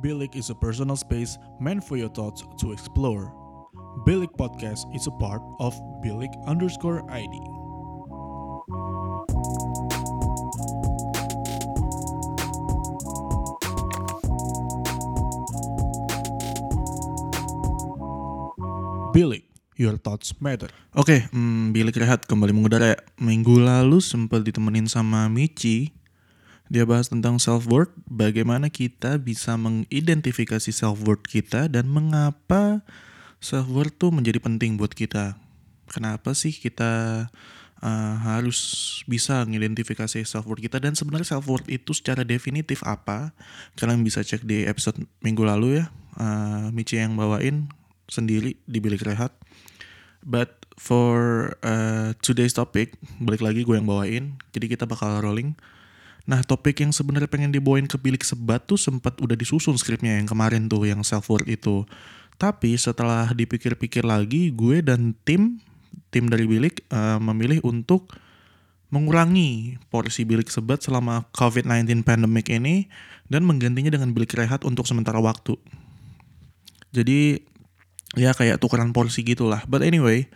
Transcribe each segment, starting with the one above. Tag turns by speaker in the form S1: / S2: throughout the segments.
S1: Bilik is a personal space meant for your thoughts to explore. Bilik Podcast is a part of Bilik underscore ID. Bilik, your thoughts matter.
S2: Oke, hmm, Bilik Rehat kembali mengudara ya. Minggu lalu sempat ditemenin sama Michi. Dia bahas tentang self-worth, bagaimana kita bisa mengidentifikasi self-worth kita dan mengapa self-worth tuh menjadi penting buat kita. Kenapa sih kita uh, harus bisa mengidentifikasi self-worth kita dan sebenarnya self-worth itu secara definitif apa? Kalian bisa cek di episode minggu lalu ya. Uh, Michi yang bawain sendiri di bilik rehat. But for uh, today's topic, balik lagi gue yang bawain. Jadi kita bakal rolling. Nah topik yang sebenarnya pengen dibawain ke bilik sebat tuh sempat udah disusun skripnya yang kemarin tuh yang self worth itu. Tapi setelah dipikir-pikir lagi, gue dan tim tim dari bilik uh, memilih untuk mengurangi porsi bilik sebat selama COVID-19 pandemic ini dan menggantinya dengan bilik rehat untuk sementara waktu. Jadi ya kayak tukeran porsi gitulah. But anyway,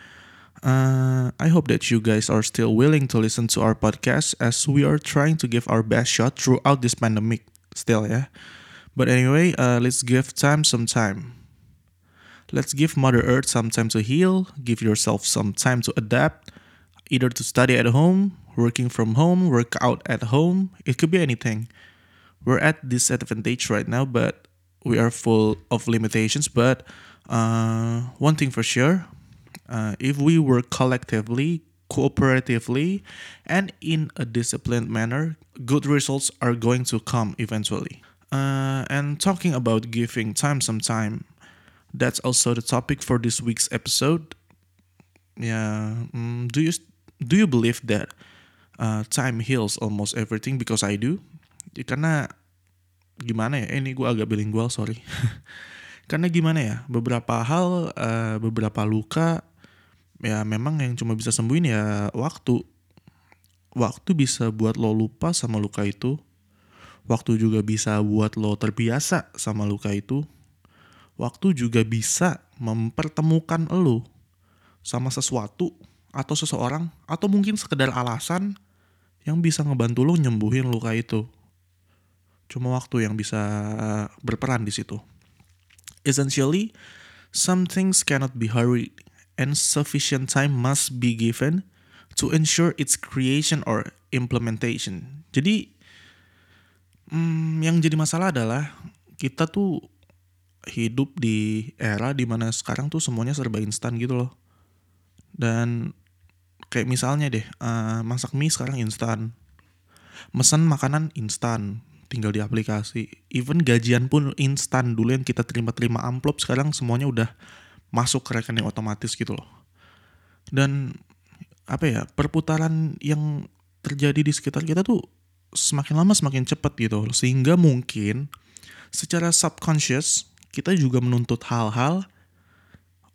S2: uh, I hope that you guys are still willing to listen to our podcast as we are trying to give our best shot throughout this pandemic still yeah. But anyway, uh, let's give time some time. Let's give Mother Earth some time to heal, give yourself some time to adapt, either to study at home, working from home, work out at home, it could be anything. We're at this disadvantage right now, but we are full of limitations. But uh, one thing for sure, uh, if we work collectively, cooperatively, and in a disciplined manner, good results are going to come eventually. Uh, and talking about giving time some time, that's also the topic for this week's episode. Yeah, mm, do you do you believe that uh, time heals almost everything? Because I do. Ya, karena gimana ya? Eh, ini gue agak bilingual, sorry. karena gimana ya? Beberapa hal, uh, beberapa luka ya memang yang cuma bisa sembuhin ya waktu. Waktu bisa buat lo lupa sama luka itu. Waktu juga bisa buat lo terbiasa sama luka itu. Waktu juga bisa mempertemukan lo sama sesuatu atau seseorang atau mungkin sekedar alasan yang bisa ngebantu lo nyembuhin luka itu. Cuma waktu yang bisa berperan di situ. Essentially, some things cannot be hurried and sufficient time must be given to ensure its creation or implementation. Jadi hmm, yang jadi masalah adalah kita tuh hidup di era di mana sekarang tuh semuanya serba instan gitu loh. Dan kayak misalnya deh, uh, masak mie sekarang instan. Mesen makanan instan, tinggal di aplikasi. Even gajian pun instan dulu yang kita terima-terima amplop sekarang semuanya udah masuk ke rekening otomatis gitu loh. Dan apa ya, perputaran yang terjadi di sekitar kita tuh semakin lama semakin cepat gitu. Sehingga mungkin secara subconscious kita juga menuntut hal-hal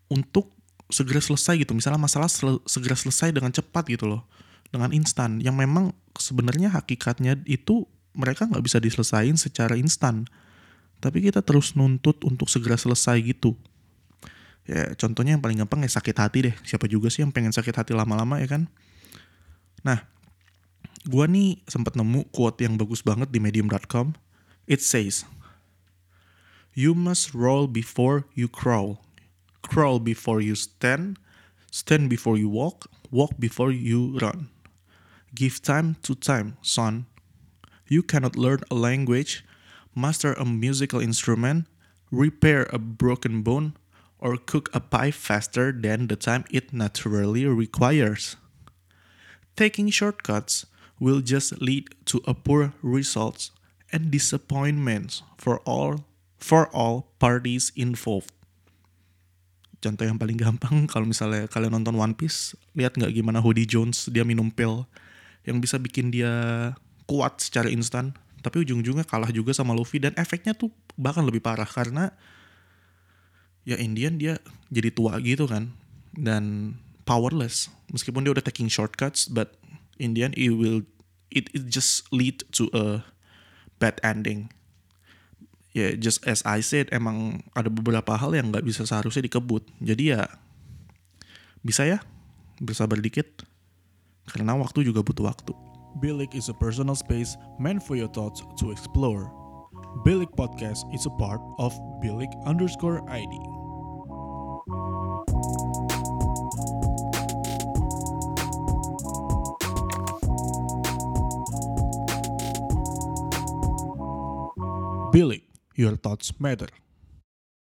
S2: untuk segera selesai gitu. Misalnya masalah sel segera selesai dengan cepat gitu loh. Dengan instan. Yang memang sebenarnya hakikatnya itu mereka nggak bisa diselesain secara instan. Tapi kita terus nuntut untuk segera selesai gitu ya contohnya yang paling gampang ya sakit hati deh. Siapa juga sih yang pengen sakit hati lama-lama ya kan? Nah gua nih sempat nemu quote yang bagus banget di medium.com it says you must roll before you crawl. Crawl before you stand. Stand before you walk. Walk before you run. Give time to time son. You cannot learn a language master a musical instrument repair a broken bone or cook a pie faster than the time it naturally requires. Taking shortcuts will just lead to a poor results and disappointments for all for all parties involved. Contoh yang paling gampang kalau misalnya kalian nonton One Piece, lihat nggak gimana Hoodie Jones dia minum pil yang bisa bikin dia kuat secara instan, tapi ujung-ujungnya kalah juga sama Luffy dan efeknya tuh bahkan lebih parah karena ya Indian dia jadi tua gitu kan. Dan powerless. Meskipun dia udah taking shortcuts but Indian it will it, it just lead to a bad ending. Ya just as I said emang ada beberapa hal yang nggak bisa seharusnya dikebut. Jadi ya bisa ya. Bersabar dikit karena waktu juga butuh waktu.
S1: Bilik is a personal space meant for your thoughts to explore. Bilik Podcast is a part of Bilik underscore ID. Bilik, your thoughts matter.